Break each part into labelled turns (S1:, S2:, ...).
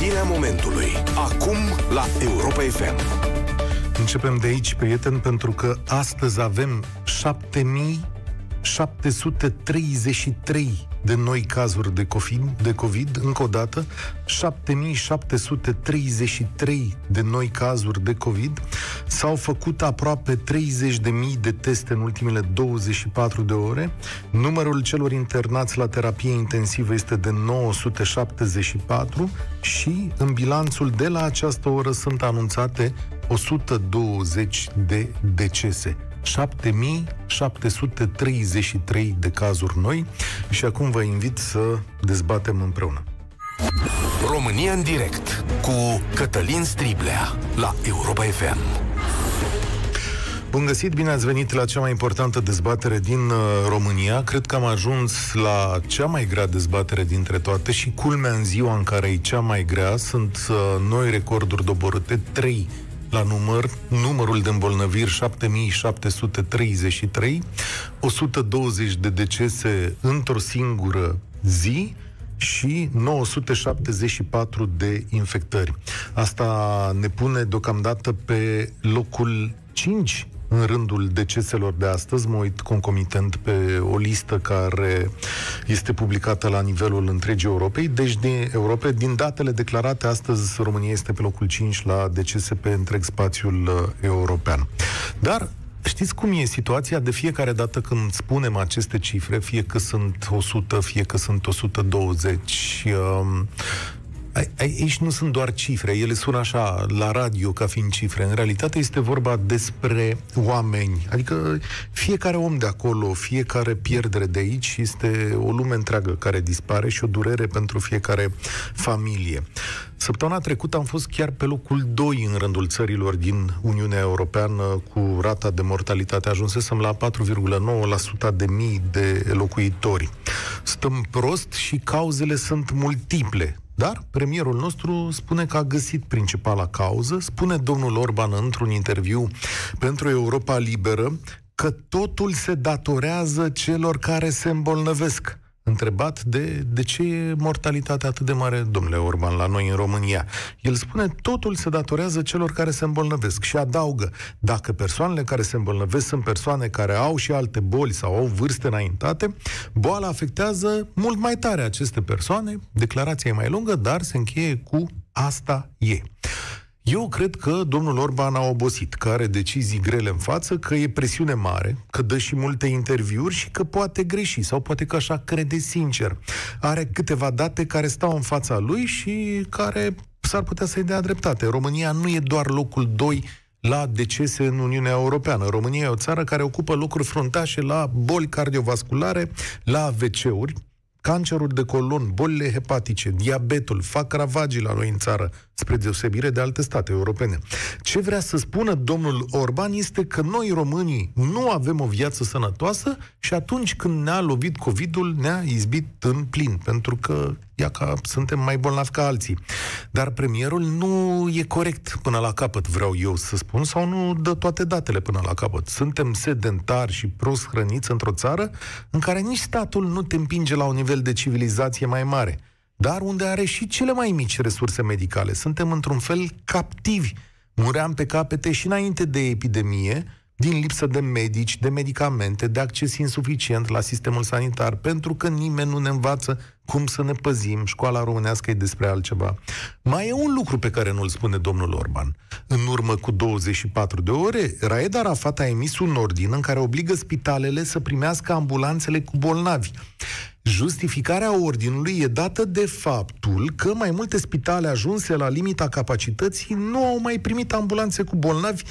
S1: Știrea momentului. Acum la Europa FM.
S2: Începem de aici, prieten, pentru că astăzi avem 7733 de noi cazuri de COVID, de COVID, încă o dată, 7733 de noi cazuri de COVID. S-au făcut aproape 30.000 de teste în ultimele 24 de ore. Numărul celor internați la terapie intensivă este de 974 și în bilanțul de la această oră sunt anunțate 120 de decese. 7733 de cazuri noi și acum vă invit să dezbatem împreună.
S1: România în direct cu Cătălin Striblea la Europa FM.
S2: Bun găsit, bine ați venit la cea mai importantă dezbatere din uh, România. Cred că am ajuns la cea mai grea dezbatere dintre toate și culmea în ziua în care e cea mai grea sunt uh, noi recorduri doborâte, 3 la număr, numărul de îmbolnăviri 7733, 120 de decese într-o singură zi și 974 de infectări. Asta ne pune deocamdată pe locul 5 în rândul deceselor de astăzi, mă uit concomitent pe o listă care este publicată la nivelul întregii Europei. Deci, din Europe, din datele declarate astăzi, România este pe locul 5 la decese pe întreg spațiul uh, european. Dar Știți cum e situația de fiecare dată când spunem aceste cifre, fie că sunt 100, fie că sunt 120, um, Aici nu sunt doar cifre, ele sună așa la radio ca fiind cifre. În realitate este vorba despre oameni. Adică fiecare om de acolo, fiecare pierdere de aici este o lume întreagă care dispare și o durere pentru fiecare familie. Săptămâna trecută am fost chiar pe locul 2 în rândul țărilor din Uniunea Europeană cu rata de mortalitate. Ajunsesem la 4,9% de mii de locuitori. Stăm prost și cauzele sunt multiple dar premierul nostru spune că a găsit principala cauză, spune domnul Orban într-un interviu pentru Europa Liberă că totul se datorează celor care se îmbolnăvesc întrebat de, de ce e mortalitatea atât de mare, domnule Orban, la noi în România. El spune, totul se datorează celor care se îmbolnăvesc și adaugă, dacă persoanele care se îmbolnăvesc sunt persoane care au și alte boli sau au vârste înaintate, boala afectează mult mai tare aceste persoane, declarația e mai lungă, dar se încheie cu asta e. Eu cred că domnul Orban a obosit, că are decizii grele în față, că e presiune mare, că dă și multe interviuri și că poate greși sau poate că așa crede sincer. Are câteva date care stau în fața lui și care s-ar putea să-i dea dreptate. România nu e doar locul 2 la decese în Uniunea Europeană. România e o țară care ocupă locuri fruntașe la boli cardiovasculare, la AVC-uri, cancerul de colon, bolile hepatice, diabetul, fac ravagii la noi în țară, spre deosebire de alte state europene. Ce vrea să spună domnul Orban este că noi românii nu avem o viață sănătoasă și atunci când ne-a lovit COVID-ul ne-a izbit în plin, pentru că ia că suntem mai bolnavi ca alții. Dar premierul nu e corect până la capăt, vreau eu să spun, sau nu dă toate datele până la capăt. Suntem sedentari și prost hrăniți într-o țară în care nici statul nu te împinge la un nivel de civilizație mai mare dar unde are și cele mai mici resurse medicale. Suntem într-un fel captivi. Muream pe capete și înainte de epidemie, din lipsă de medici, de medicamente, de acces insuficient la sistemul sanitar, pentru că nimeni nu ne învață cum să ne păzim, școala românească e despre altceva. Mai e un lucru pe care nu-l spune domnul Orban. În urmă cu 24 de ore, Raed Arafat a emis un ordin în care obligă spitalele să primească ambulanțele cu bolnavi. Justificarea ordinului e dată de faptul că mai multe spitale ajunse la limita capacității nu au mai primit ambulanțe cu bolnavi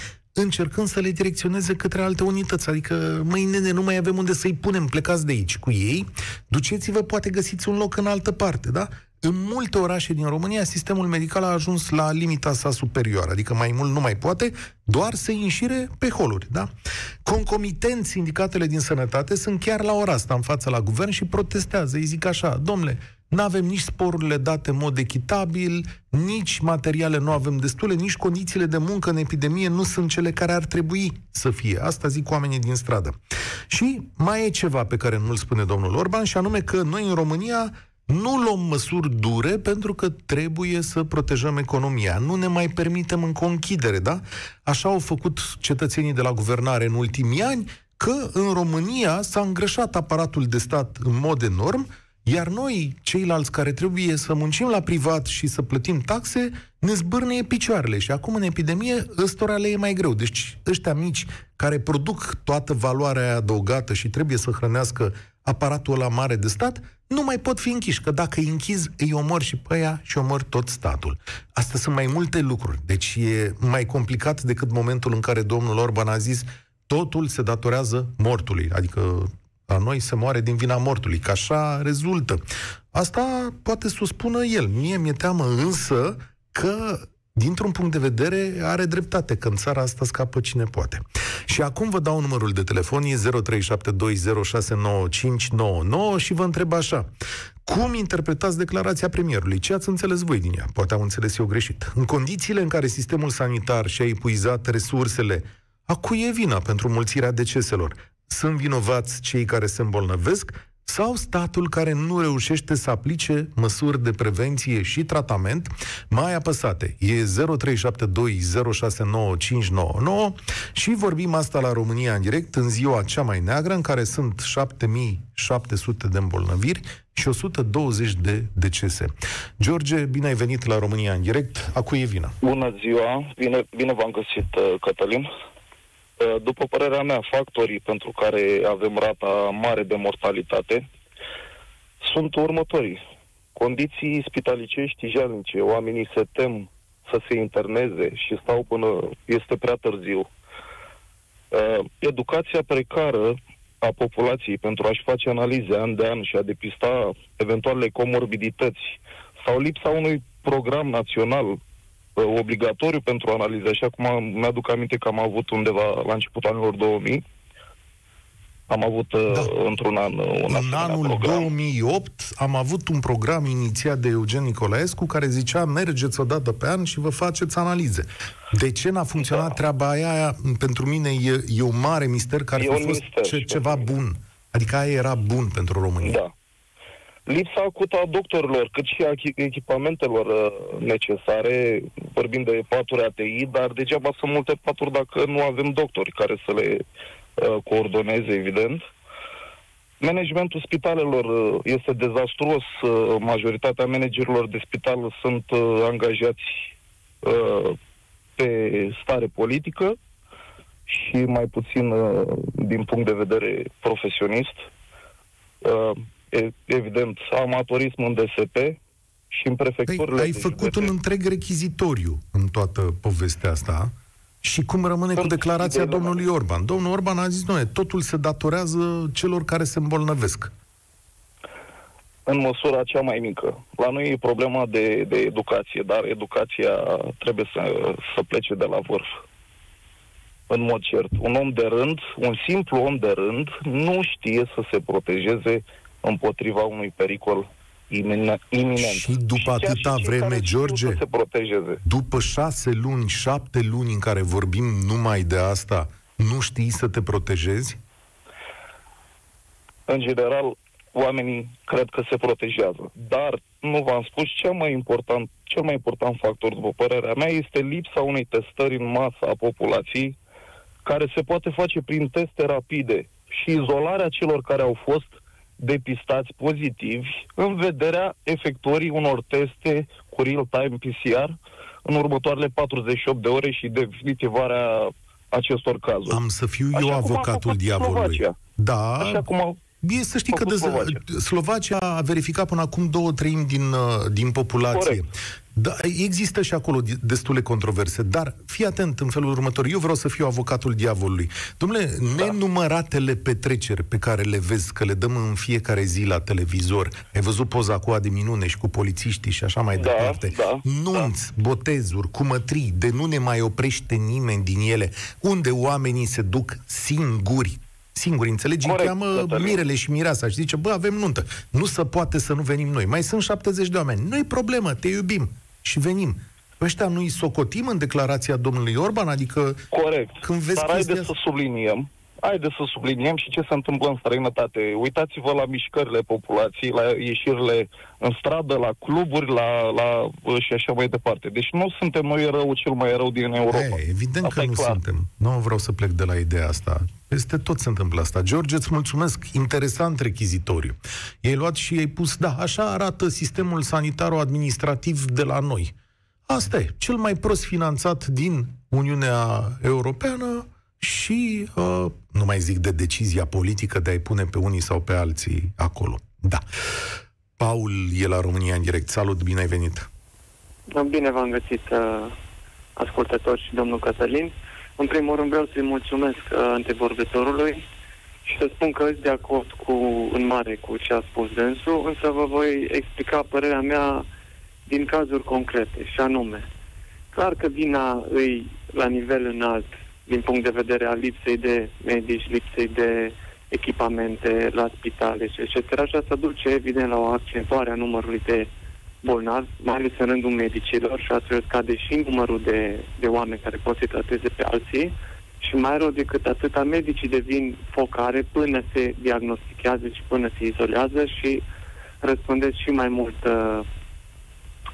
S2: încercând să le direcționeze către alte unități. Adică, măi, nene, nu mai avem unde să-i punem, plecați de aici cu ei, duceți-vă, poate găsiți un loc în altă parte, da? În multe orașe din România, sistemul medical a ajuns la limita sa superioară, adică mai mult nu mai poate, doar să înșire pe holuri, da? Concomitent, sindicatele din sănătate sunt chiar la ora asta în fața la guvern și protestează. Îi zic așa, domnule, nu avem nici sporurile date în mod echitabil, nici materiale nu avem destule, nici condițiile de muncă în epidemie nu sunt cele care ar trebui să fie. Asta zic oamenii din stradă. Și mai e ceva pe care nu-l spune domnul Orban, și anume că noi în România nu luăm măsuri dure pentru că trebuie să protejăm economia. Nu ne mai permitem încă o închidere, da? Așa au făcut cetățenii de la guvernare în ultimii ani, că în România s-a îngrășat aparatul de stat în mod enorm, iar noi, ceilalți care trebuie să muncim la privat și să plătim taxe, ne zbârne picioarele. Și acum, în epidemie, ăstora le e mai greu. Deci, ăștia mici care produc toată valoarea adăugată și trebuie să hrănească aparatul ăla mare de stat, nu mai pot fi închiși, că dacă îi închizi, îi omor și pe ea și omor tot statul. Astea sunt mai multe lucruri. Deci e mai complicat decât momentul în care domnul Orban a zis totul se datorează mortului. Adică la noi se moare din vina mortului, că așa rezultă. Asta poate să o spună el. Mie mi-e teamă însă că dintr-un punct de vedere, are dreptate, că în țara asta scapă cine poate. Și acum vă dau numărul de telefon, e 0372069599 și vă întreb așa. Cum interpretați declarația premierului? Ce ați înțeles voi din ea? Poate am înțeles eu greșit. În condițiile în care sistemul sanitar și-a epuizat resursele, a cui e vina pentru mulțirea deceselor? Sunt vinovați cei care se îmbolnăvesc sau statul care nu reușește să aplice măsuri de prevenție și tratament mai apăsate. E 0372069599 și vorbim asta la România în direct în ziua cea mai neagră în care sunt 7700 de îmbolnăviri și 120 de decese. George, bine ai venit la România în direct. A cui e vina?
S3: Bună ziua, bine, bine v-am găsit, uh, Cătălin. Uh, după părerea mea, factorii pentru care avem rata mare de mortalitate sunt următorii. Condiții spitalicești jalnice, oamenii se tem să se interneze și stau până este prea târziu. Uh, educația precară a populației pentru a-și face analize an de an și a depista eventualele comorbidități sau lipsa unui program național obligatoriu pentru analize, așa cum mi-aduc aminte că am avut undeva la începutul anilor 2000, am avut uh, da. uh, într-un an uh, un
S2: În anul
S3: program.
S2: 2008 am avut un program inițiat de Eugen Nicolaescu care zicea mergeți o dată pe an și vă faceți analize. De ce n-a funcționat da. treaba aia? Pentru mine e, e un mare mister care e a fost ce, ceva bun. Adică aia era bun pentru România.
S3: Da lipsa acută a doctorilor, cât și a echipamentelor uh, necesare, vorbim de paturi ATI, dar degeaba sunt multe paturi dacă nu avem doctori care să le uh, coordoneze, evident. Managementul spitalelor uh, este dezastruos. Uh, majoritatea managerilor de spital sunt uh, angajați uh, pe stare politică și mai puțin uh, din punct de vedere profesionist. Uh, evident, amatorism în DSP și în prefecturile...
S2: Păi, ai făcut un întreg rechizitoriu în toată povestea asta și cum rămâne Sunt cu declarația de domnului Orban? Domnul Orban a zis, nu, totul se datorează celor care se îmbolnăvesc.
S3: În măsura cea mai mică. La noi e problema de, de educație, dar educația trebuie să, să plece de la vârf în mod cert. Un om de rând, un simplu om de rând, nu știe să se protejeze împotriva unui pericol iminent.
S2: Și după și atâta vreme, George,
S3: se protejeze.
S2: după șase luni, șapte luni în care vorbim numai de asta, nu știi să te protejezi?
S3: În general, oamenii cred că se protejează. Dar, nu v-am spus, cel mai important, cel mai important factor, după părerea mea, este lipsa unei testări în masă a populației, care se poate face prin teste rapide și izolarea celor care au fost depistați pozitivi în vederea efectuării unor teste cu real-time PCR în următoarele 48 de ore și definitivarea acestor cazuri.
S2: Am să fiu eu Așa avocatul diavolului. Slovacia. Da.
S3: Așa cum au
S2: E să știi că de, Slovacia. Slovacia a verificat până acum două treimi din, uh, din populație. Corect. Da, există și acolo destule controverse, dar fii atent în felul următor. Eu vreau să fiu avocatul diavolului. Domnule, da. nenumăratele petreceri pe care le vezi, că le dăm în fiecare zi la televizor, ai văzut poza cu de minune și cu polițiștii și așa mai
S3: da,
S2: departe,
S3: da,
S2: nunți, da. botezuri, cumătrii, de nu ne mai oprește nimeni din ele, unde oamenii se duc singuri singuri, înțelegi? Corect, cheamă Cătălin. mirele și mireasa și zice, bă, avem nuntă. Nu se poate să nu venim noi. Mai sunt 70 de oameni. Nu-i problemă, te iubim și venim. Ăștia nu-i socotim în declarația domnului Orban? Adică...
S3: Corect. Când vezi Dar haideți să subliniem haideți să subliniem și ce se întâmplă în străinătate. Uitați-vă la mișcările populației, la ieșirile în stradă, la cluburi, la, la și așa mai departe. Deci nu suntem noi rău cel mai rău din Europa.
S2: Hey, evident asta că nu clar. suntem. Nu vreau să plec de la ideea asta. Peste tot se întâmplă asta. George, îți mulțumesc. Interesant rechizitoriu. I-ai luat și i-ai pus, da, așa arată sistemul sanitar-administrativ de la noi. Asta e, cel mai prost finanțat din Uniunea Europeană, și uh, nu mai zic de decizia politică de a-i pune pe unii sau pe alții acolo. Da. Paul e la România în direct. Salut, bine ai venit!
S4: Bine v-am găsit, uh, ascultători și domnul Cătălin. În primul rând vreau să-i mulțumesc uh, antevorbitorului și să spun că sunt de acord cu, în mare cu ce a spus dânsul, însă vă voi explica părerea mea din cazuri concrete, și anume, clar că vina îi la nivel înalt din punct de vedere al lipsei de medici, lipsei de echipamente la spitale și etc. Și asta duce, evident, la o accentuare a numărului de bolnavi, mai ales în rândul medicilor și astfel scade și numărul de, de oameni care pot să trateze pe alții și mai rău decât atâta, medicii devin focare până se diagnostichează și până se izolează și răspundesc și mai mult uh,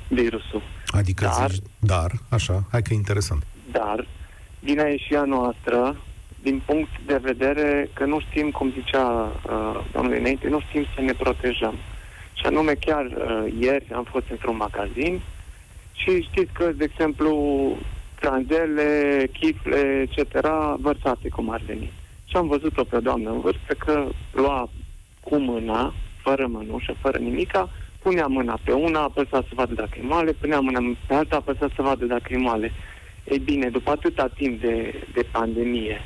S4: virusul.
S2: Adică dar, zici, dar, așa, hai că e interesant.
S4: Dar, Vina e și a noastră, din punct de vedere că nu știm, cum zicea uh, domnul înainte, nu știm să ne protejăm. Și anume, chiar uh, ieri am fost într-un magazin și știți că, de exemplu, tranzele, chifle, etc., vărsate cum ar veni. Și am văzut-o pe o doamnă în vârstă că lua cu mâna, fără mănușă, fără nimica, punea mâna pe una, apăsa să vadă dacă e moale, punea mâna pe alta, apăsa să vadă dacă e moale. Ei bine, după atâta timp de, de pandemie,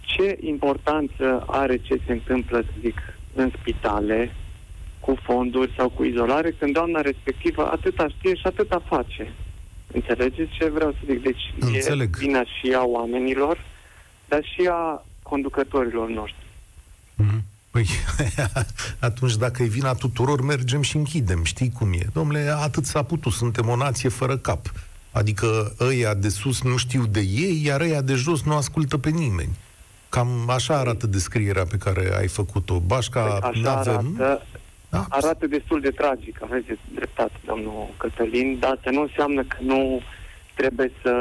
S4: ce importanță are ce se întâmplă, să zic, în spitale, cu fonduri sau cu izolare, când doamna respectivă atâta știe și atâta face. Înțelegeți ce vreau să zic? Deci
S2: Înțeleg.
S4: e vina și a oamenilor, dar și a conducătorilor noștri.
S2: Mm-hmm. Păi, atunci dacă e vina tuturor, mergem și închidem. Știi cum e? Domnule, atât s-a putut, suntem o nație fără cap. Adică ăia de sus nu știu de ei, iar ăia de jos nu ascultă pe nimeni. Cam așa arată descrierea pe care ai făcut-o. Bașca,
S4: păi așa avem... arată, da? arată destul de tragic, aveți dreptate, domnul Cătălin, dar asta nu înseamnă că nu trebuie să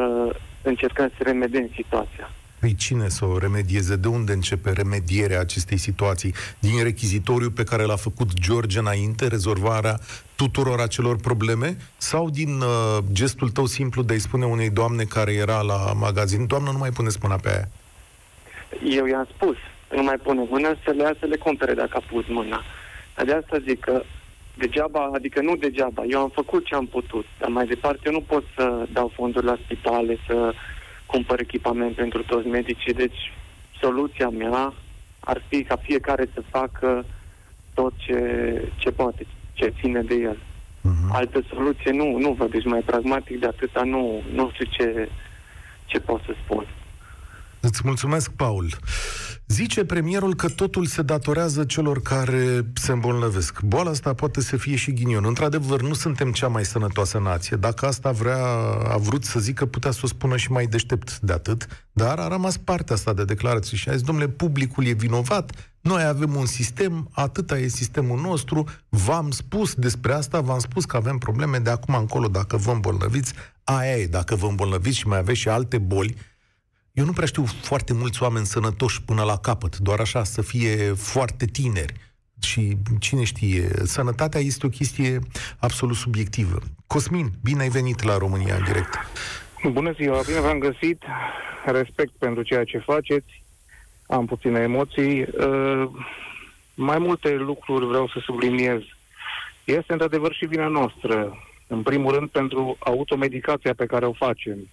S4: încercăm să remediem situația.
S2: Păi cine să o remedieze? De unde începe remedierea acestei situații? Din rechizitoriu pe care l-a făcut George înainte, rezolvarea tuturor acelor probleme? Sau din uh, gestul tău simplu de a-i spune unei doamne care era la magazin, doamnă, nu mai pune mâna pe aia?
S4: Eu i-am spus, nu mai pune mâna, să le ia să le cumpere dacă a pus mâna. Dar de asta zic că degeaba, adică nu degeaba, eu am făcut ce am putut, dar mai departe eu nu pot să dau fonduri la spitale, să cumpăr echipament pentru toți medicii, deci soluția mea ar fi ca fiecare să facă tot ce, ce poate, ce ține de el. Uh-huh. Altă soluție nu, nu văd, deci mai pragmatic de atâta nu, nu știu ce, ce pot să spun.
S2: Îți mulțumesc, Paul. Zice premierul că totul se datorează celor care se îmbolnăvesc. Boala asta poate să fie și ghinion. Într-adevăr, nu suntem cea mai sănătoasă nație. Dacă asta vrea, a vrut să zică, putea să o spună și mai deștept de atât, dar a rămas partea asta de declarații și a zis, domnule, publicul e vinovat, noi avem un sistem, atâta e sistemul nostru, v-am spus despre asta, v-am spus că avem probleme de acum încolo, dacă vă îmbolnăviți, aia e, dacă vă îmbolnăviți și mai aveți și alte boli, eu nu prea știu foarte mulți oameni sănătoși până la capăt, doar așa, să fie foarte tineri. Și cine știe, sănătatea este o chestie absolut subiectivă. Cosmin, bine ai venit la România în direct.
S5: Bună ziua, bine v-am găsit. Respect pentru ceea ce faceți. Am puține emoții. Uh, mai multe lucruri vreau să subliniez. Este într-adevăr și vina noastră. În primul rând pentru automedicația pe care o facem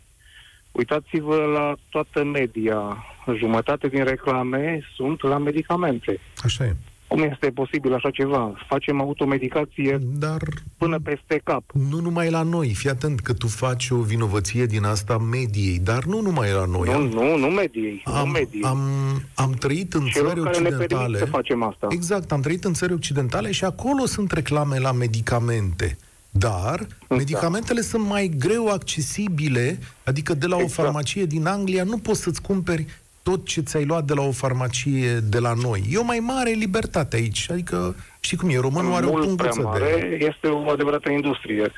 S5: Uitați-vă la toată media. Jumătate din reclame sunt la medicamente.
S2: Așa e.
S5: Cum este posibil așa ceva? Facem automedicație Dar până peste cap.
S2: Nu numai la noi. Fii atent că tu faci o vinovăție din asta mediei, dar nu numai la noi.
S5: Nu, am, nu, nu mediei.
S2: Am,
S5: nu mediei.
S2: Am, am trăit în țări occidentale.
S5: să facem asta.
S2: Exact, am trăit în țări occidentale și acolo sunt reclame la medicamente. Dar da. medicamentele sunt mai greu accesibile, adică de la exact. o farmacie din Anglia nu poți să-ți cumperi tot ce ți-ai luat de la o farmacie de la noi. E o mai mare libertate aici. Adică, știi cum e, românul are
S5: Mult
S2: o
S5: prea
S2: punguță
S5: mare,
S2: de...
S5: este o adevărată industrie.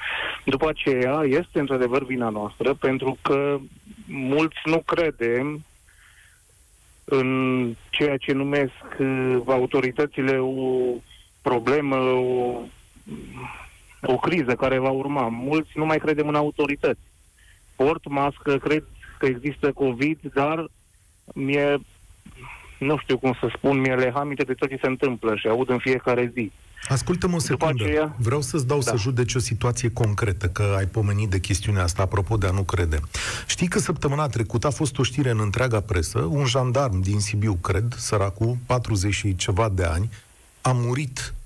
S5: După aceea, este într-adevăr vina noastră, pentru că mulți nu credem în ceea ce numesc uh, autoritățile o problemă, o, o criză care va urma. Mulți nu mai credem în autorități. Port mască, cred că există COVID, dar mie, nu știu cum să spun, mie le aminte de tot ce se întâmplă și aud în fiecare zi.
S2: Ascultă-mă o
S5: După
S2: secundă.
S5: aceea-
S2: Vreau să-ți dau
S5: Da.
S2: să judeci o situație concretă, că ai pomenit de chestiunea asta, apropo de a nu crede. Știi că săptămâna trecută a fost o știre în întreaga presă, un jandarm din Sibiu, cred, săracul, 40 și ceva de ani, a murit uh,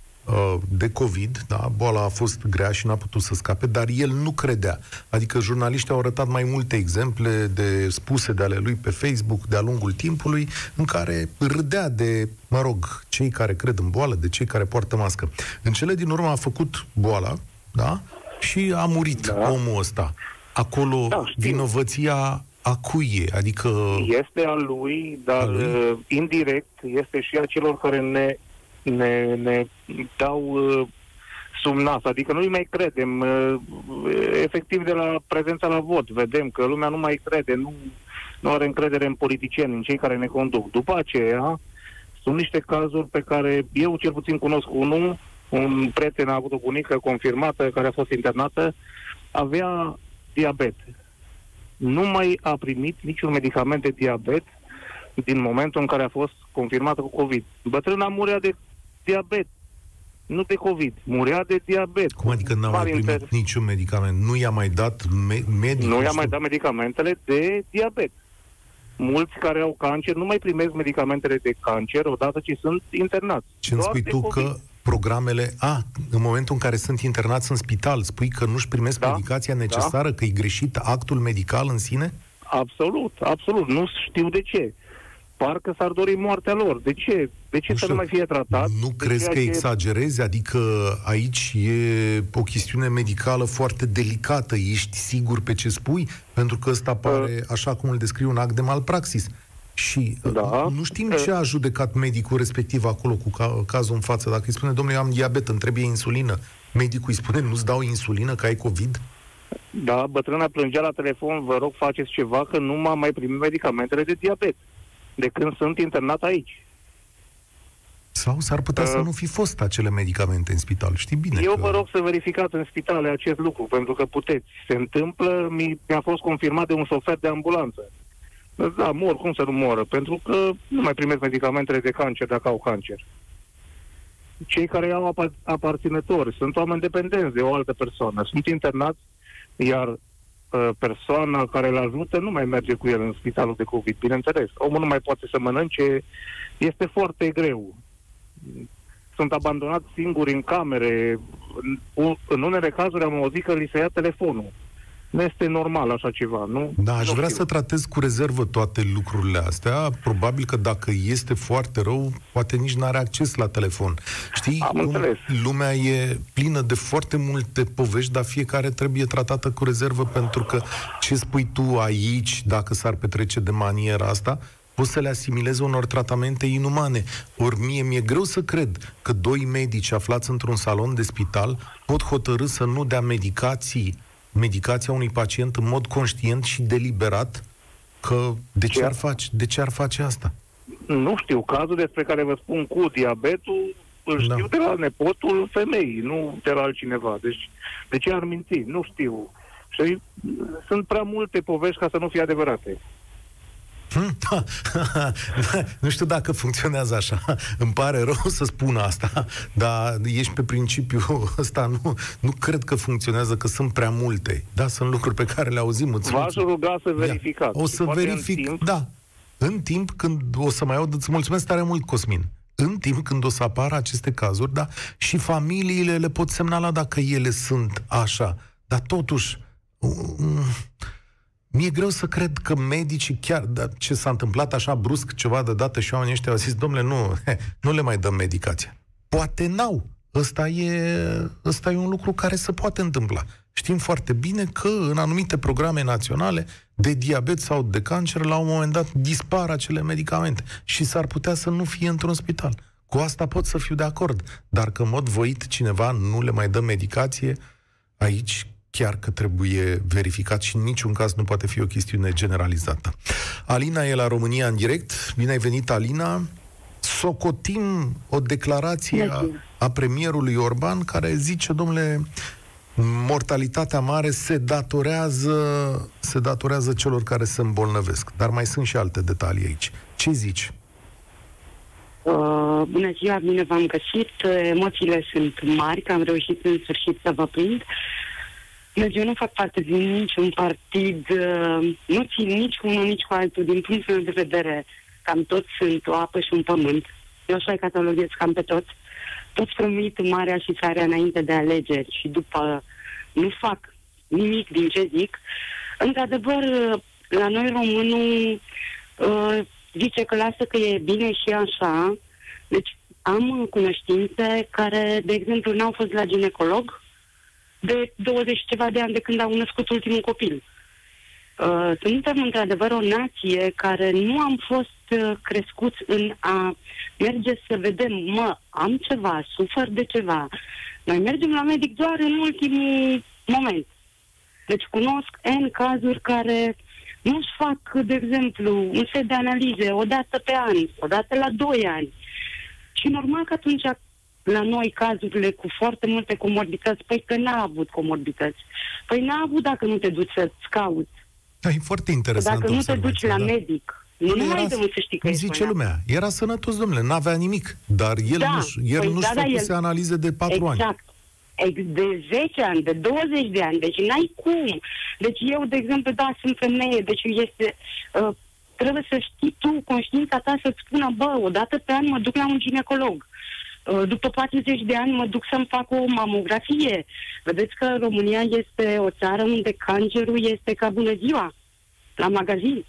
S2: de COVID, da, boala a fost grea și n-a putut să scape, dar el nu credea. Adică jurnaliștii au arătat mai multe exemple de spuse de ale lui pe Facebook de-a lungul timpului, în care râdea de, mă rog, cei care cred în boală, de cei care poartă mască. În cele din urmă a făcut boala, da, și a murit
S5: Da.
S2: omul ăsta. Acolo
S5: Da, știu.
S2: vinovăția a cui e? Adică...
S5: Este al lui, dar
S2: Al lui?
S5: uh, indirect este și a celor care ne, ne, ne dau uh, sub nas. Adică nu mai credem. Uh, efectiv, de la prezența la vot, vedem că lumea nu mai crede, nu, nu are încredere în politicieni, în cei care ne conduc. După aceea, sunt niște cazuri pe care eu cel puțin cunosc unul, un prieten a avut o bunică confirmată care a fost internată, avea diabet. Nu mai a primit niciun medicament de diabet din momentul în care a fost confirmată cu COVID. Bătrâna murea de diabet, nu de COVID. Murea de diabet.
S2: Cum adică n-a mai
S5: Mari
S2: primit
S5: inter-
S2: niciun medicament? Nu i-a mai dat me- medicul?
S5: Nu i-a
S2: știu-
S5: mai dat medicamentele de diabet. Mulți care au cancer nu mai primesc medicamentele de cancer odată ce sunt internați.
S2: Ce îmi
S5: Doar
S2: spui
S5: de
S2: tu
S5: COVID.
S2: că programele... A, în momentul în care sunt internați în spital, spui că nu-și primesc
S5: Da,
S2: medicația necesară, că e greșit actul medical în sine?
S5: Absolut, absolut. Nu știu de ce. Parcă s-ar dori moartea lor. De ce? De ce
S2: Nu
S5: să
S2: știu.
S5: nu mai fie tratat?
S2: Nu
S5: De
S2: crezi
S5: ceea
S2: că
S5: ce-
S2: exagerezi? Adică aici e o chestiune medicală foarte delicată. Ești sigur pe ce spui? Pentru că ăsta pare, așa cum îl descrie, un act de malpraxis. Și uh,
S5: Da.
S2: nu știm
S5: Uh.
S2: ce a judecat medicul respectiv acolo cu ca- cazul în față. Dacă îi spune, domnule, eu am diabet, îmi trebuie insulină, medicul îi spune, nu-ți dau insulină, că ai COVID?
S5: Da, bătrâna plângea la telefon, vă rog faceți ceva că nu m-am mai primit medicamentele de diabet de când sunt internat aici.
S2: Sau s-ar putea
S5: Uh.
S2: să nu fi fost acele medicamente în spital. Știi bine
S5: Eu
S2: că...
S5: vă rog să verificați în spitale acest lucru, pentru că puteți. Se întâmplă, mi, mi-a fost confirmat de un șofer de ambulanță. Da, mor, cum să nu moră? Pentru că nu mai primesc medicamentele de cancer dacă au cancer. Cei care au apa- aparținători sunt oameni dependenți de o altă persoană. Sunt internați, iar uh, persoana care îl ajută nu mai merge cu el în spitalul de COVID, bineînțeles. Omul nu mai poate să mănânce, este foarte greu. Sunt abandonați singuri în camere. În, în unele cazuri am auzit că li se ia telefonul. Nu este normal așa ceva, nu?
S2: Da, aș
S5: nu
S2: vrea
S5: știu.
S2: să tratez cu rezervă toate lucrurile astea. Probabil că dacă este foarte rău, poate nici nu are acces la telefon. Știi,
S5: Am înțeles.
S2: lumea e plină de foarte multe povești, dar fiecare trebuie tratată cu rezervă pentru că ce spui tu aici, dacă s-ar petrece de maniera asta, poți să le asimilezi unor tratamente inumane. Ori mie mi-e greu să cred că doi medici aflați într-un salon de spital pot hotărâ să nu dea medicații medicația unui pacient în mod conștient și deliberat că de ce
S5: Ce?
S2: ar face, de ce ar face asta?
S5: Nu știu, cazul despre care vă spun cu diabetul, îl
S2: Da.
S5: știu de la nepotul femeii, nu de la altcineva. Deci, de ce ar minți? Nu știu. Și sunt prea multe povești ca să nu fie adevărate.
S2: Hm? nu știu dacă funcționează așa. Îmi pare rău să spun asta, dar ești pe principiu ăsta. Nu, nu cred că funcționează, că sunt prea multe. Da, sunt lucruri pe care le auzim. Îți
S5: V-aș
S2: mulțumesc.
S5: ruga să verificați.
S2: O
S5: Și
S2: să
S5: poate în
S2: verific,
S5: timp-
S2: da. În timp când o să mai aud, îți mulțumesc tare mult, Cosmin. În timp când o să apară aceste cazuri, da, și familiile le pot semnala dacă ele sunt așa. Dar totuși, mm, mi-e greu să cred că medicii chiar, dar ce s-a întâmplat așa brusc ceva de dată și oamenii ăștia au zis, domnule, nu, nu le mai dăm medicația. Poate n-au. Ăsta e, ăsta e un lucru care se poate întâmpla. Știm foarte bine că în anumite programe naționale de diabet sau de cancer, la un moment dat dispar acele medicamente și s-ar putea să nu fie într-un spital. Cu asta pot să fiu de acord, dar că în mod voit cineva nu le mai dă medicație, aici chiar că trebuie verificat și în niciun caz nu poate fi o chestiune generalizată. Alina e la România în direct. Bine ai venit, Alina. Socotim o declarație a, a premierului Orban care zice, domnule, mortalitatea mare se datorează, se datorează celor care se îmbolnăvesc. Dar mai sunt și alte detalii aici. Ce zici?
S6: Uh, bună ziua, bine v-am găsit. Emoțiile sunt mari, că am reușit în sfârșit să vă prind. Deci eu nu fac parte din niciun partid, uh, nu țin nici cu unul, nici cu altul, din punctul meu de vedere. Cam toți sunt o apă și un pământ. Eu așa cataloghez cam pe toți. Toți promit marea și țara înainte de alegeri și după nu fac nimic din ce zic. Într-adevăr, la noi românul uh, zice că lasă că e bine și așa. Deci am cunoștințe care, de exemplu, n-au fost la ginecolog de 20 ceva de ani de când au născut ultimul copil. Uh, suntem într-adevăr o nație care nu am fost uh, crescuți în a merge să vedem, mă, am ceva, sufăr de ceva. Noi mergem la medic doar în ultimul moment. Deci cunosc N cazuri care nu-și fac, de exemplu, un set de analize o dată pe an, o dată la doi ani. Și normal că atunci la noi cazurile cu foarte multe comorbități, păi că n-a avut comorbități. Păi n-a avut dacă nu te duci să-ți cauți.
S2: Da, e foarte interesant
S6: Dacă nu te duci la da. medic, nu
S2: era,
S6: mai dăm să știi că
S2: zice lumea, era sănătos, domnule, n-avea nimic, dar el
S6: da,
S2: nu-și, el
S6: păi
S2: nu-și
S6: da,
S2: făcuse da, analize de patru
S6: exact.
S2: ani.
S6: De 10 ani, de 20 de ani, deci n-ai cum. Deci eu, de exemplu, da, sunt femeie, deci este... Uh, trebuie să știi tu, conștiința ta să-ți spună, bă, o dată pe an mă duc la un ginecolog. Uh, după 40 de ani mă duc să-mi fac o mamografie. Vedeți că România este o țară unde cancerul este ca bună ziua, la magazin.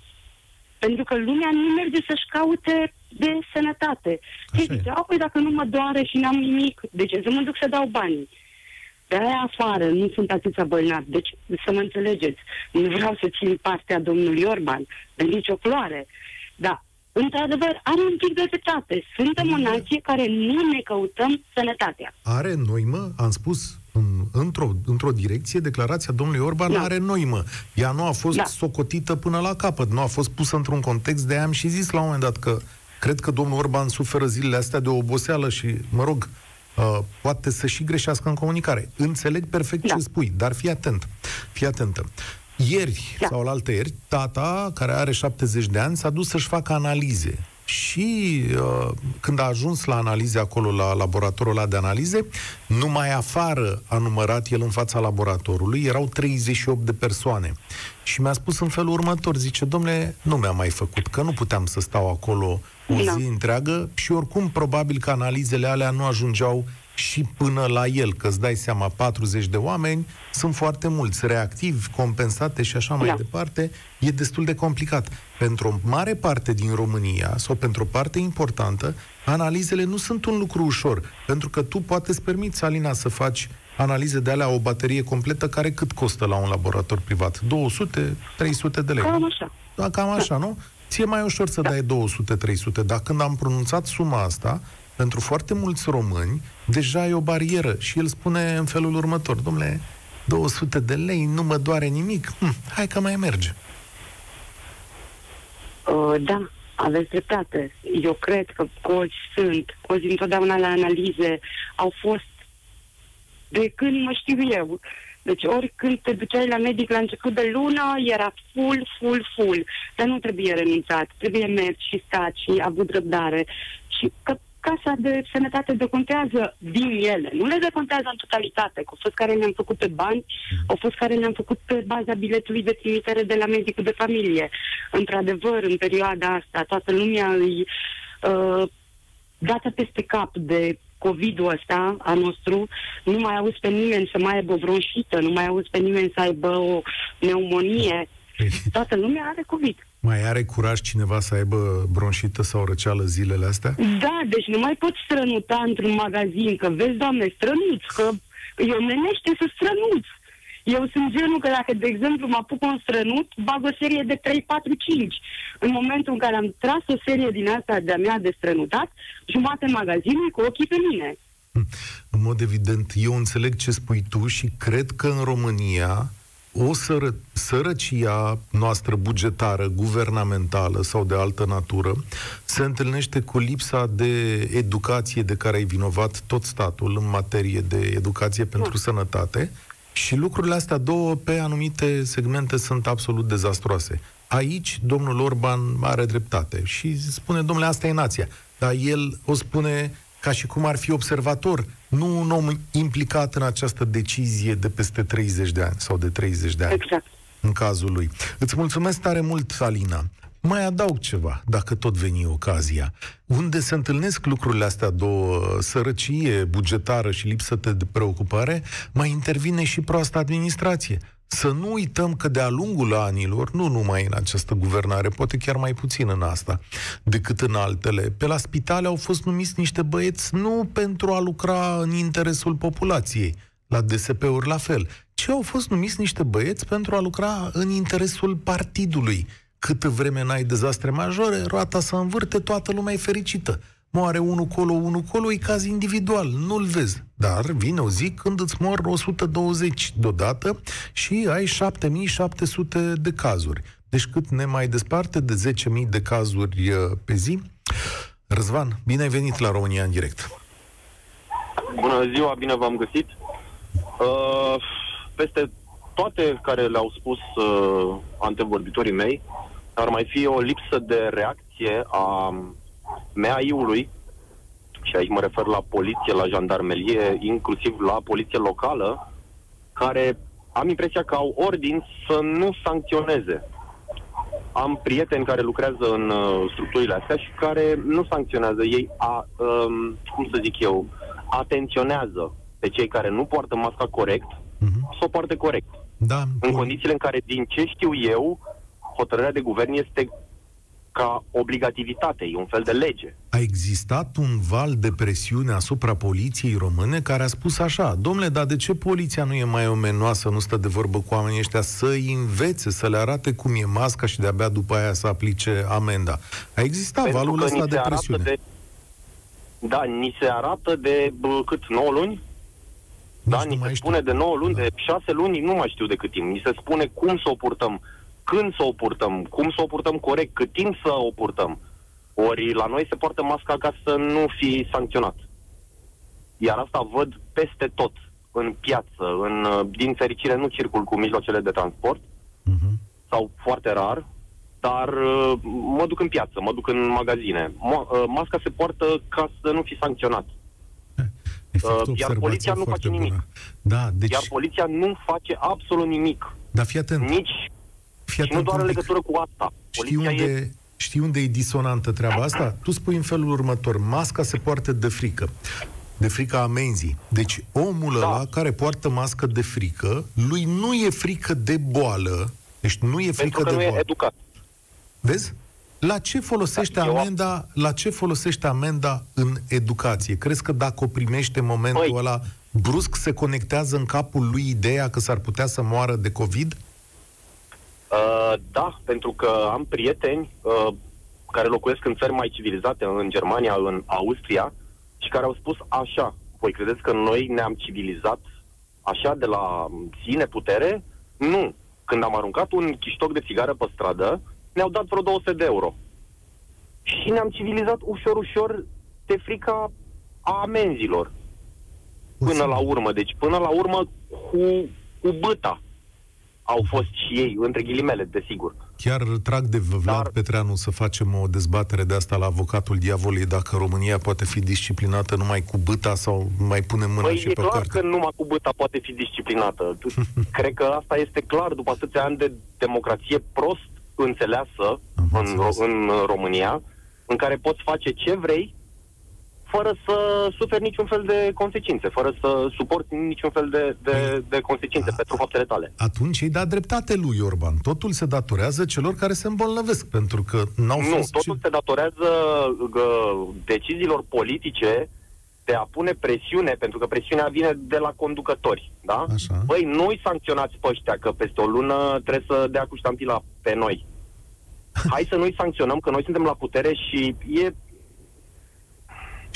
S6: Pentru că lumea nu merge să-și caute de sănătate. Ce zice? Păi dacă nu mă doare și n-am nimic, de ce să mă duc să dau bani? De aia afară nu sunt atâția bolnavi. Deci, să mă înțelegeți, nu vreau să țin partea domnului Orban, de nicio floare. Da, într-adevăr, are un pic de dreptate. Suntem o nație care nu ne căutăm sănătatea.
S2: Are noimă, am spus în, într-o, într-o direcție, declarația domnului Orban da. are noimă. Ea nu a fost da. socotită până la capăt, nu a fost pusă într-un context de am și zis la un moment dat că cred că domnul Orban suferă zilele astea de oboseală și, mă rog, uh, poate să și greșească în comunicare. Înțeleg perfect da. ce spui, dar fii atent. Fii atentă. Ieri da. sau la alte ieri, tata, care are 70 de ani, s-a dus să-și facă analize. Și uh, când a ajuns la analize acolo, la laboratorul ăla de analize, numai afară a numărat el în fața laboratorului, erau 38 de persoane. Și mi-a spus în felul următor, zice, domnule, nu mi-a mai făcut, că nu puteam să stau acolo o zi da. întreagă și oricum probabil că analizele alea nu ajungeau și până la el, că îți dai seama, 40 de oameni sunt foarte mulți, reactivi, compensate și așa mai da. departe, e destul de complicat. Pentru o mare parte din România, sau pentru o parte importantă, analizele nu sunt un lucru ușor, pentru că tu poate îți permiți, Alina, să faci analize de alea, o baterie completă, care cât costă la un laborator privat? 200, 300 de lei?
S6: Cam așa.
S2: Da, cam așa, da. nu? Ție mai ușor să da. dai 200-300, dar când am pronunțat suma asta, pentru foarte mulți români, deja e o barieră. Și el spune în felul următor, domnule, 200 de lei, nu mă doare nimic, hm, hai că mai merge.
S6: Uh, da, aveți dreptate. Eu cred că cozi sunt, cozi întotdeauna la analize au fost de când mă știu eu. Deci ori când te duceai la medic la început de lună, era full, full, full. Dar nu trebuie renunțat, trebuie mers și stat și avut răbdare. Și că Casa de Sănătate decontează din ele. Nu le decontează în totalitate. Au fost care ne-am făcut pe bani, au fost care ne-am făcut pe baza biletului de trimitere de la medicul de familie. Într-adevăr, în perioada asta, toată lumea îi uh, dată peste cap de COVID-ul ăsta a nostru, nu mai auzi pe nimeni să mai aibă o bronșită, nu mai auzi pe nimeni să aibă o pneumonie. Păi- Toată lumea are COVID.
S2: Mai are curaj cineva să aibă bronșită sau răceală zilele astea?
S6: Da, deci nu mai poți strănuta într-un magazin, că vezi, doamne, strănuți, că e omenește să strănuți. Eu sunt genul că dacă, de exemplu, mă apuc un strănut, bag o serie de 3, 4, 5. În momentul în care am tras o serie din asta de-a mea de strănutat, jumate în magazine cu ochii pe mine.
S2: În mod evident, eu înțeleg ce spui tu și cred că în România o sără, sărăcia noastră bugetară, guvernamentală sau de altă natură se întâlnește cu lipsa de educație de care ai vinovat tot statul în materie de educație pentru da. sănătate și lucrurile astea două pe anumite segmente sunt absolut dezastroase. Aici domnul Orban are dreptate și spune, domnule, asta e nația. Dar el o spune ca și cum ar fi observator, nu un om implicat în această decizie de peste 30 de ani sau de 30 de ani.
S6: Exact.
S2: În cazul lui. Îți mulțumesc tare mult, Alina. Mai adaug ceva, dacă tot veni ocazia. Unde se întâlnesc lucrurile astea două, sărăcie bugetară și lipsă de preocupare, mai intervine și proasta administrație. Să nu uităm că de-a lungul anilor, nu numai în această guvernare, poate chiar mai puțin în asta decât în altele, pe la spitale au fost numiți niște băieți nu pentru a lucra în interesul populației, la DSP-uri la fel, ci au fost numiți niște băieți pentru a lucra în interesul partidului. Câtă vreme n-ai dezastre majore, roata să învârte, toată lumea e fericită moare unul colo, unul colo, e caz individual, nu-l vezi. Dar vine o zi când îți mor 120 deodată și ai 7700 de cazuri. Deci cât ne mai desparte de 10.000 de cazuri uh, pe zi? Răzvan, bine ai venit la România în direct.
S7: Bună ziua, bine v-am găsit. Uh, peste toate care le-au spus uh, antevorbitorii mei, ar mai fi o lipsă de reacție a MAI-ului, și aici mă refer la poliție, la jandarmerie, inclusiv la poliție locală, care am impresia că au ordin să nu sancționeze. Am prieteni care lucrează în uh, structurile astea și care nu sancționează. Ei, a, um, cum să zic eu, atenționează pe cei care nu poartă masca corect uh-huh. să o poarte corect.
S2: Da,
S7: în condițiile în care, din ce știu eu, hotărârea de guvern este ca obligativitate, e un fel de lege.
S2: A existat un val de presiune asupra poliției române care a spus așa, domnule, dar de ce poliția nu e mai omenoasă, nu stă de vorbă cu oamenii ăștia, să-i învețe, să le arate cum e masca și de-abia după aia să aplice amenda. A existat Pentru valul ăsta de presiune. De,
S7: da, ni se arată de bă, cât, 9 luni? Nu da, ni se spune de 9 luni, da. de 6 luni, nu mai știu de cât timp. Ni se spune cum să o purtăm când să o purtăm, cum să o purtăm corect, cât timp să o purtăm. Ori la noi se poartă masca ca să nu fi sancționat. Iar asta văd peste tot, în piață. În, din fericire nu circul cu mijloacele de transport, uh-huh. sau foarte rar, dar uh, mă duc în piață, mă duc în magazine. Mo- uh, masca se poartă ca să nu fi sancționat. Uh, iar poliția nu face bună. nimic.
S2: Da, deci...
S7: Iar poliția nu face absolut nimic.
S2: Dar fii atent.
S7: Nici Fii și nu doar în legătură cu asta.
S2: Știi unde, e... știi unde e disonantă treaba asta? Tu spui în felul următor, masca se poartă de frică. De frică amenzii. Deci omul da. ăla care poartă mască de frică, lui nu e frică de boală, deci nu e frică
S7: Pentru că
S2: de
S7: nu
S2: boală.
S7: e educat.
S2: Vezi? La ce folosește da, amenda, la ce folosește amenda în educație? Crezi că dacă o primește în momentul Băi. ăla, brusc se conectează în capul lui ideea că s-ar putea să moară de COVID?
S7: Uh, da, pentru că am prieteni uh, care locuiesc în țări mai civilizate, în Germania, în Austria, și care au spus așa, voi credeți că noi ne-am civilizat așa de la sine putere? Nu. Când am aruncat un chiștoc de țigară pe stradă, ne-au dat vreo 200 de euro. Și ne-am civilizat ușor, ușor de frica a amenzilor. Până la urmă. Deci, până la urmă, cu, cu băta au fost și ei, între ghilimele, desigur.
S2: Chiar trag de Vlad Dar... Petreanu să facem o dezbatere de asta la avocatul diavolului, dacă România poate fi disciplinată numai cu băta sau mai punem mâna
S7: păi
S2: și
S7: e
S2: pe
S7: clar
S2: carte.
S7: că numai cu băta poate fi disciplinată. Cred că asta este clar după atâția ani de democrație prost înțeleasă în, în România, în care poți face ce vrei fără să suferi niciun fel de consecințe, fără să suporti niciun fel de, de, de consecințe A, pentru faptele tale.
S2: Atunci îi da dreptate lui Orban. Totul se datorează celor care se îmbolnăvesc, pentru că n-au
S7: nu,
S2: fost...
S7: totul ce... se datorează gă, deciziilor politice de a pune presiune, pentru că presiunea vine de la conducători, da?
S2: Așa.
S7: Băi, nu-i sancționați pe ăștia, că peste o lună trebuie să dea cu ștampila pe noi. Hai să nu-i sancționăm, că noi suntem la putere și e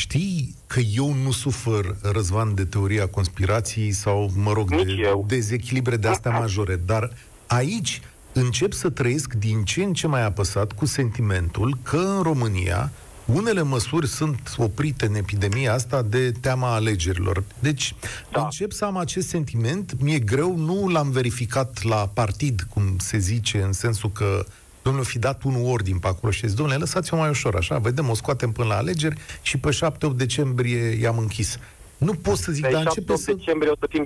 S2: Știi că eu nu sufăr, Răzvan, de teoria conspirației sau, mă rog,
S7: Nici
S2: de
S7: eu.
S2: dezechilibre de astea majore, dar aici încep să trăiesc din ce în ce mai apăsat cu sentimentul că în România unele măsuri sunt oprite în epidemia asta de teama alegerilor. Deci
S7: Da.
S2: încep să am acest sentiment, mi-e greu, nu l-am verificat la partid, cum se zice, în sensul că domnul fi dat un ordin pe acolo și zis, domnule, lăsați-o mai ușor, așa, vedem, o scoatem până la alegeri și pe 7-8 decembrie i-am închis. Nu pot să zic,
S7: pe
S2: dar
S7: 7
S2: începe să...
S7: decembrie o să fim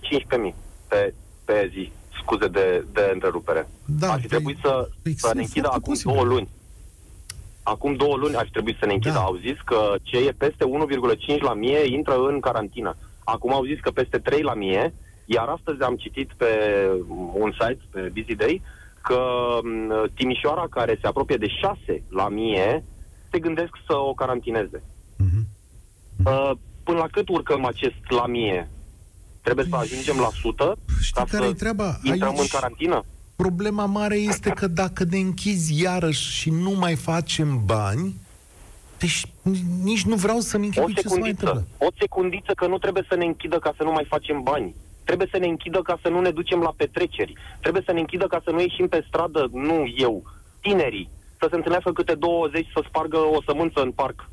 S7: 15.000 pe, pe zi. Scuze de, de întrerupere.
S2: Da,
S7: ar fi
S2: păi,
S7: trebuit să,
S2: păi,
S7: să ne
S2: sunt
S7: închidă
S2: foarte
S7: acum
S2: posibil.
S7: două luni. Acum două luni ar fi trebuit să ne închidă.
S2: Da.
S7: Au zis că ce e peste 1,5 la mie intră în carantină. Acum au zis că peste 3 la mie, iar astăzi am citit pe un site, pe Busy Day, că m, Timișoara, care se apropie de 6 la mie, se gândesc să o carantineze.
S2: Mhm.
S7: Uh, până la cât urcăm acest la mie? Trebuie să ajungem la 100
S2: Știi
S7: ca
S2: care e
S7: să
S2: treaba?
S7: intrăm
S2: Aici-
S7: în carantină?
S2: Problema mare este că dacă ne închizi iarăși și nu mai facem bani, deci nici nu vreau să-mi
S7: O
S2: închipui ce se mai întâmplă.
S7: secundiță. O secundiță că nu trebuie să ne închidă ca să nu mai facem bani. Trebuie să ne închidă ca să nu ne ducem la petreceri. Trebuie să ne închidă ca să nu ieșim pe stradă, nu eu, tinerii, să se întâlnească câte 20 să spargă o sămânță în parc.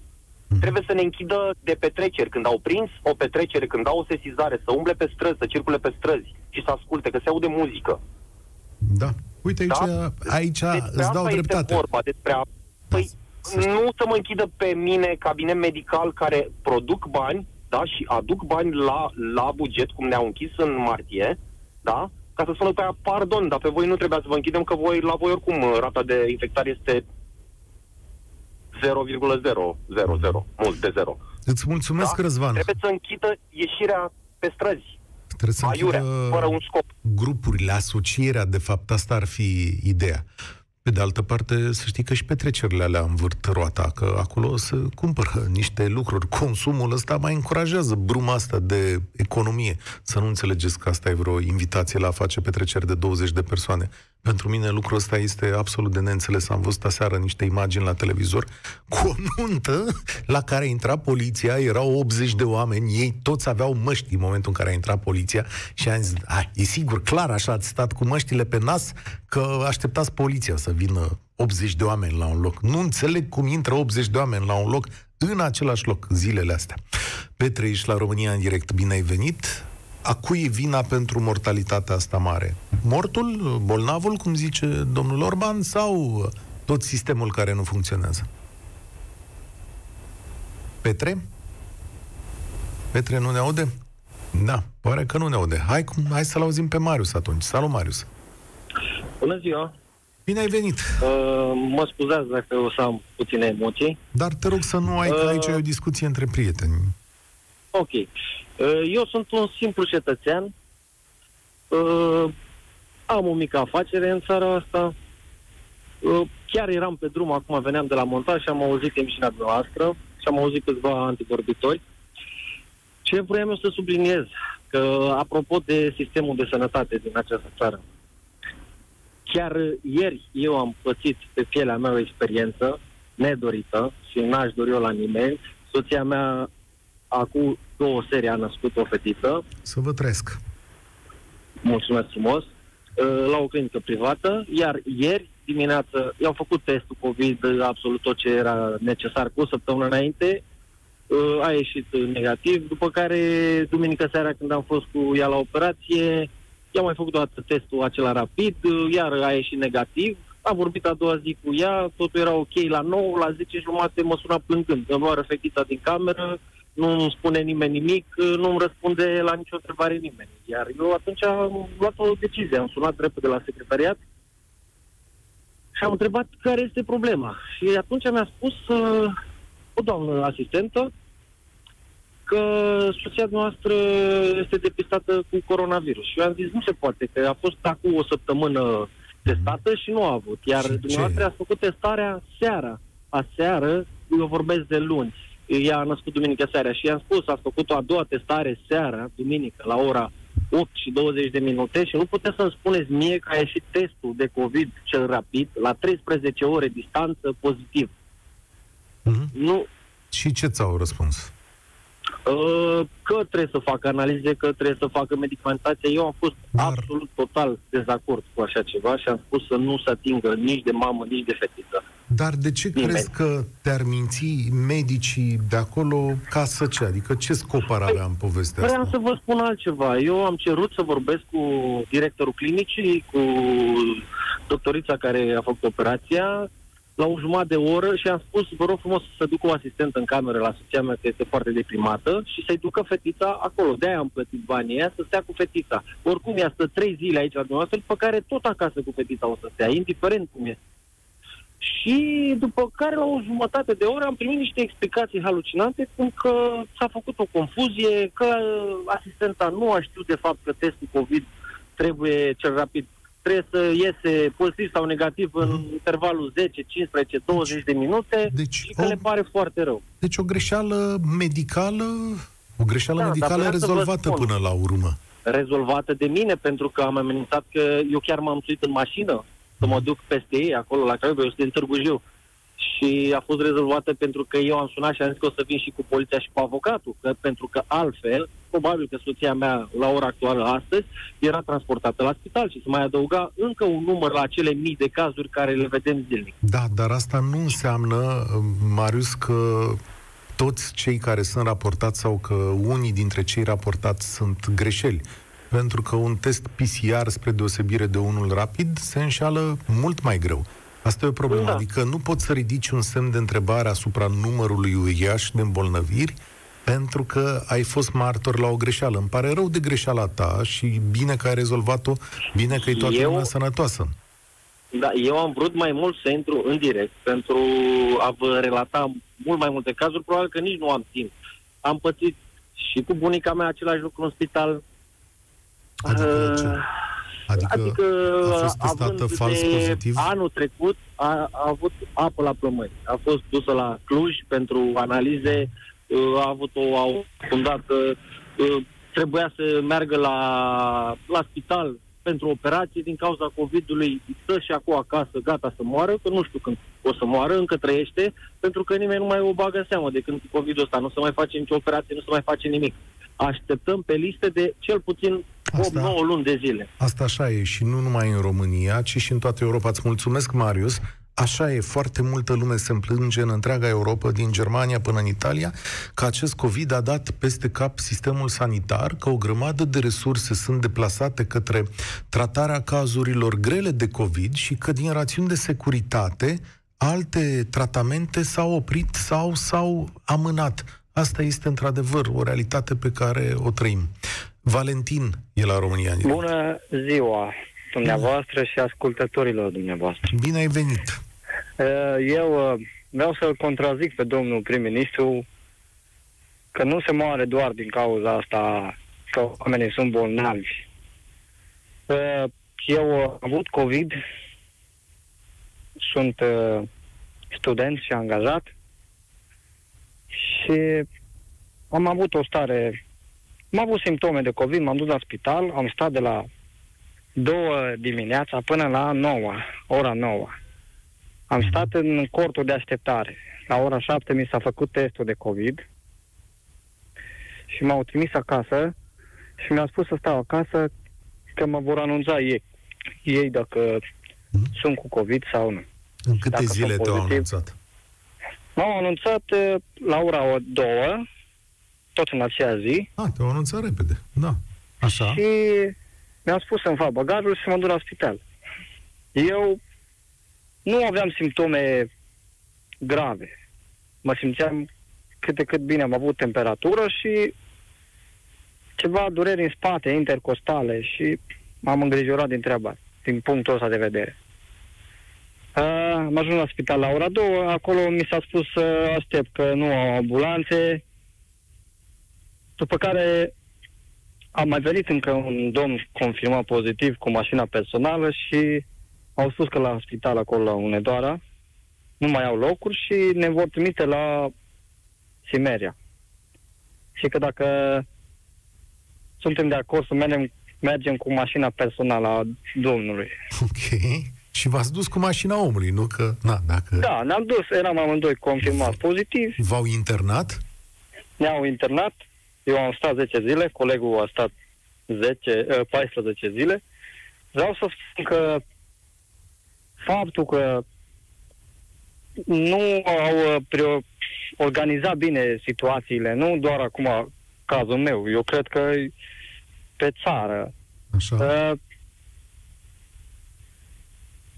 S7: Trebuie să ne închidă de petreceri. Când au prins o petrecere, când au o sesizare, să umble pe străzi, să circule pe străzi și să asculte, că se aude muzică.
S2: Da. Uite, aici,
S7: Da?
S2: aici
S7: Despre
S2: îți dau
S7: asta
S2: dreptate.
S7: Este vorba, despre a... Păi,
S2: să știi.
S7: nu să mă închidă pe mine cabinet medical care produc bani, da, și aduc bani la, la buget, cum ne-au închis în martie, da, ca să spună pe aia, pardon, dar pe voi nu trebuia să vă închidem, că voi, la voi oricum rata de infectare este 0,000, mult de 0.
S2: Îți mulțumesc,
S7: Da?
S2: Răzvan.
S7: Trebuie să închidă ieșirea pe străzi,
S2: Trebuie să
S7: aiurea,
S2: închidă
S7: fără un scop.
S2: grupurile, asocierea, de fapt, asta ar fi ideea. Pe de altă parte, să știi că și petrecerile alea învârt roata, că acolo se cumpără niște lucruri. Consumul ăsta mai încurajează bruma asta de economie. Să nu înțelegeți că asta e vreo invitație la a face petreceri de 20 de persoane. Pentru mine lucrul ăsta este absolut de neînțeles. Am văzut aseară niște imagini la televizor cu o nuntă la care intra poliția, erau 80 de oameni, ei toți aveau măști în momentul în care a intrat poliția și am zis, a, e sigur, clar, așa ați stat cu măștile pe nas că așteptați poliția să vină 80 de oameni la un loc. Nu înțeleg cum intră 80 de oameni la un loc în același loc zilele astea. Petre, ești la România în direct, bine ai venit. A cui e vina pentru mortalitatea asta mare? Mortul, bolnavul, cum zice domnul Orban, sau tot sistemul care nu funcționează? Petre? Petre nu ne aude? Da, pare că nu ne aude. Hai, cum- hai să-l auzim pe Marius atunci. Salut, Marius!
S8: Bună ziua!
S2: Bine ai venit!
S8: Uh, mă scuzați dacă o să am puține emoții.
S2: Dar te rog să nu ai, că
S8: Uh.
S2: aici e o discuție între prieteni.
S8: Ok. Uh, eu sunt un simplu cetățean. Uh, am o mică afacere în țara asta. Uh, chiar eram pe drum, acum veneam de la montaj și am auzit emisiunea dumneavoastră și am auzit câțiva antivorbitori. Ce vreau eu să subliniez, că apropo de sistemul de sănătate din această țară, chiar ieri eu am pățit pe pielea mea o experiență nedorită și n-aș dori-o la nimeni. Soția mea acum două serii a născut o fetiță,
S2: Să vă trăiesc.
S8: mulțumesc frumos, uh, la o clinică privată, iar ieri dimineață i-au făcut testul COVID, uh, absolut tot ce era necesar cu o săptămână înainte, uh, a ieșit uh, negativ, după care duminică seara când am fost cu ea la operație, i-am mai făcut o dată testul acela rapid, uh, iar a ieșit negativ, am vorbit a doua zi cu ea, totul era ok la 9, la 10 jumate mă suna plângând, îmi lua fetița din cameră, nu îmi spune nimeni nimic, nu îmi răspunde la nicio întrebare nimeni. Iar eu atunci am luat o decizie, am sunat repede la secretariat și am întrebat care este problema. Și atunci mi-a spus uh, o doamnă asistentă că soția noastră este depistată cu coronavirus. Și eu am zis, nu se poate, că a fost acum o săptămână testată și nu a avut. Iar
S2: Și ce?
S8: dumneavoastră a făcut testarea seara. Aseară, eu vorbesc de luni. ea a născut duminică seara și i-am spus, a făcut o a doua testare seara, duminică, la ora 8 și 20 de minute și nu puteți să-mi spuneți mie că a ieșit testul de COVID cel rapid la 13 ore distanță pozitiv.
S2: Mhm.
S8: Nu,
S2: Și ce ți-au răspuns?
S8: Uh, că trebuie să facă analize, că trebuie să facă medicamentație. Eu am fost
S2: Dar-
S8: Dar... absolut total dezacord cu așa ceva și am spus să nu se atingă nici de mamă, nici de fetiță.
S2: Dar de ce
S8: Nimeni.
S2: crezi că te-ar minți medicii de acolo ca să ce? Adică ce scop ar avea în povestea
S8: Vreau
S2: asta?
S8: să vă spun altceva. Eu am cerut să vorbesc cu directorul clinicii, cu doctorița care a făcut operația, la o jumătate de oră și am spus, vă rog frumos să duc o asistentă în cameră la soția mea, că este foarte deprimată, și să-i ducă fetița acolo. De-aia am plătit banii aia să stea cu fetița. Oricum, ea stă trei zile aici la dumneavoastră, după care tot acasă cu fetița o să stea, indiferent cum e. Și după care, la o jumătate de oră, am primit niște explicații halucinante, cum că s-a făcut o confuzie, că asistenta nu a știut de fapt că testul COVID trebuie cel rapid trebuie să iese pozitiv sau negativ în intervalul 10, 15, 20 de minute
S2: Deci,
S8: și că
S2: o-
S8: le pare foarte rău.
S2: Deci o greșeală medicală, o greșeală
S8: Da,
S2: medicală
S8: dar vreau să vă
S2: rezolvată
S8: spun.
S2: până la urmă.
S8: Rezolvată de mine, pentru că am amenințat că eu chiar m-am suit în mașină să mă duc peste ei, acolo la Craiova, eu sunt din Târgu Jiu. Și a fost rezolvată pentru că eu am sunat și am zis că o să vin și cu poliția și cu avocatul, că, pentru că altfel, probabil că soția mea, la ora actuală, astăzi, era transportată la spital și se mai adăuga încă un număr la acele mii de cazuri care le vedem zilnic.
S2: Da, dar asta nu înseamnă, Marius, că toți cei care sunt raportați sau că unii dintre cei raportați sunt greșeli. Pentru că un test PCR, spre deosebire de unul rapid, se înșală mult mai greu. Asta e o problemă.
S8: Da.
S2: Adică nu poți să ridici un semn de întrebare asupra numărului uriaș de îmbolnăviri pentru că ai fost martor la o greșeală. Îmi pare rău de greșeala ta și bine că ai rezolvat-o, bine că e toată
S8: Eu-
S2: lumea sănătoasă.
S8: Da, eu am vrut mai mult să intru în direct pentru a vă relata mult mai multe cazuri, probabil că nici nu am timp. Am pățit și cu bunica mea același lucru în spital.
S2: Adică ce?
S8: Uh,
S2: Adică,
S8: adică
S2: a fost testată
S8: având
S2: fals
S8: de
S2: pozitiv?
S8: Anul trecut a, a avut apă la plămâni. A fost dusă la Cluj pentru analize, uh, a avut o afundată, uh, trebuia să meargă la, la spital pentru operație din cauza COVID-ului, stă și acum acasă, gata să moară, că nu știu când o să moară, încă trăiește, pentru că nimeni nu mai o bagă în seamă de când COVID-ul ăsta, nu se mai face nicio operație, nu se mai face nimic. Așteptăm pe liste de cel puțin 8-9
S2: Asta-
S8: luni de zile.
S2: Asta așa e și nu numai în România, ci și în toată Europa. Îți mulțumesc, Marius. Așa e, foarte multă lume se plânge în întreaga Europa, din Germania până în Italia, că acest COVID a dat peste cap sistemul sanitar, că o grămadă de resurse sunt deplasate către tratarea cazurilor grele de COVID și că din rațiuni de securitate alte tratamente s-au oprit sau s-au amânat. Asta este într-adevăr o realitate pe care o trăim. Valentin e la România. în direct.
S9: Bună ziua dumneavoastră și ascultătorilor dumneavoastră.
S2: Bine ai venit!
S9: Uh, Eu uh, vreau să-l contrazic pe domnul prim-ministru că nu se moare doar din cauza asta că oamenii sunt bolnavi. Uh, Eu am avut COVID, sunt uh, student și angajat și am avut o stare, am avut simptome de COVID, m-am dus la spital, am stat de la două dimineața până la 9, ora 9. Am stat în cortul de așteptare. La ora 7 mi s-a făcut testul de COVID și m-au trimis acasă și mi-a spus să stau acasă că mă vor anunța ei, ei dacă
S2: Mhm.
S9: sunt cu COVID sau nu.
S2: În câte
S9: Dacă
S2: zile
S9: sunt
S2: te-au
S9: pozitiv.
S2: anunțat?
S9: M-au anunțat uh, la ora 2, tot în aceea zi,
S2: Ah, te-au anunțat repede. Da. Așa.
S9: Și mi-am spus să-mi fac bagajul și să mă duc la spital. Eu nu aveam simptome grave. Mă simțeam cât de cât bine. Am avut temperatură și ceva dureri în spate, intercostale și m-am îngrijorat din treaba, din punctul ăsta de vedere. Uh, am ajuns la spital la ora 2, acolo mi s-a spus să aștept că nu au ambulanțe, după care a mai venit încă un domn confirmat pozitiv cu mașina personală și au spus că la spital acolo la Unedoara nu mai au locuri și ne vor trimite la Simeria. Și că dacă suntem de acord să mergem, mergem cu mașina personală a domnului.
S2: Ok. Și v-ați dus cu mașina omului, nu că... Na, dacă...
S9: Da, ne-am dus, eram amândoi confirmați pozitiv,
S2: V-au internat?
S9: ne-au internat, eu am stat 10 zile, colegul a stat 10, eh, 14 zile. Vreau să spun că faptul că nu au eh, prio- organizat bine situațiile, nu doar acum cazul meu, eu cred că e pe țară.
S2: Așa.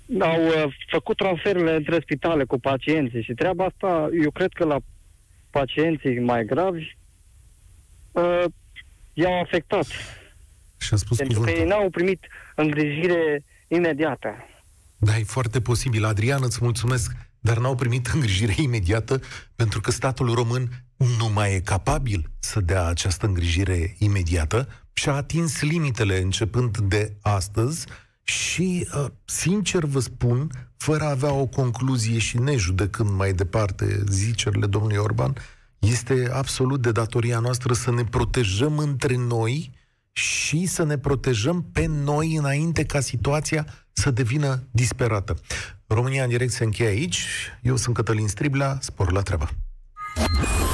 S9: Uh, au uh, făcut transferurile între spitale cu pacienții și treaba asta, eu cred că la pacienții mai gravi uh, i-au afectat.
S2: Și a spus
S9: Pentru că
S2: cuvântul.
S9: ei n-au primit îngrijire imediată.
S2: Da, e foarte posibil. Adrian, îți mulțumesc, dar n-au primit îngrijire imediată pentru că statul român nu mai e capabil să dea această îngrijire imediată și a atins limitele începând de astăzi și, uh, sincer vă spun, fără a avea o concluzie și nejudecând mai departe zicerile domnului Orban, este absolut de datoria noastră să ne protejăm între noi și să ne protejăm pe noi înainte ca situația să devină disperată. România în direct se încheie aici. Eu sunt Cătălin Striblea, spor la treabă.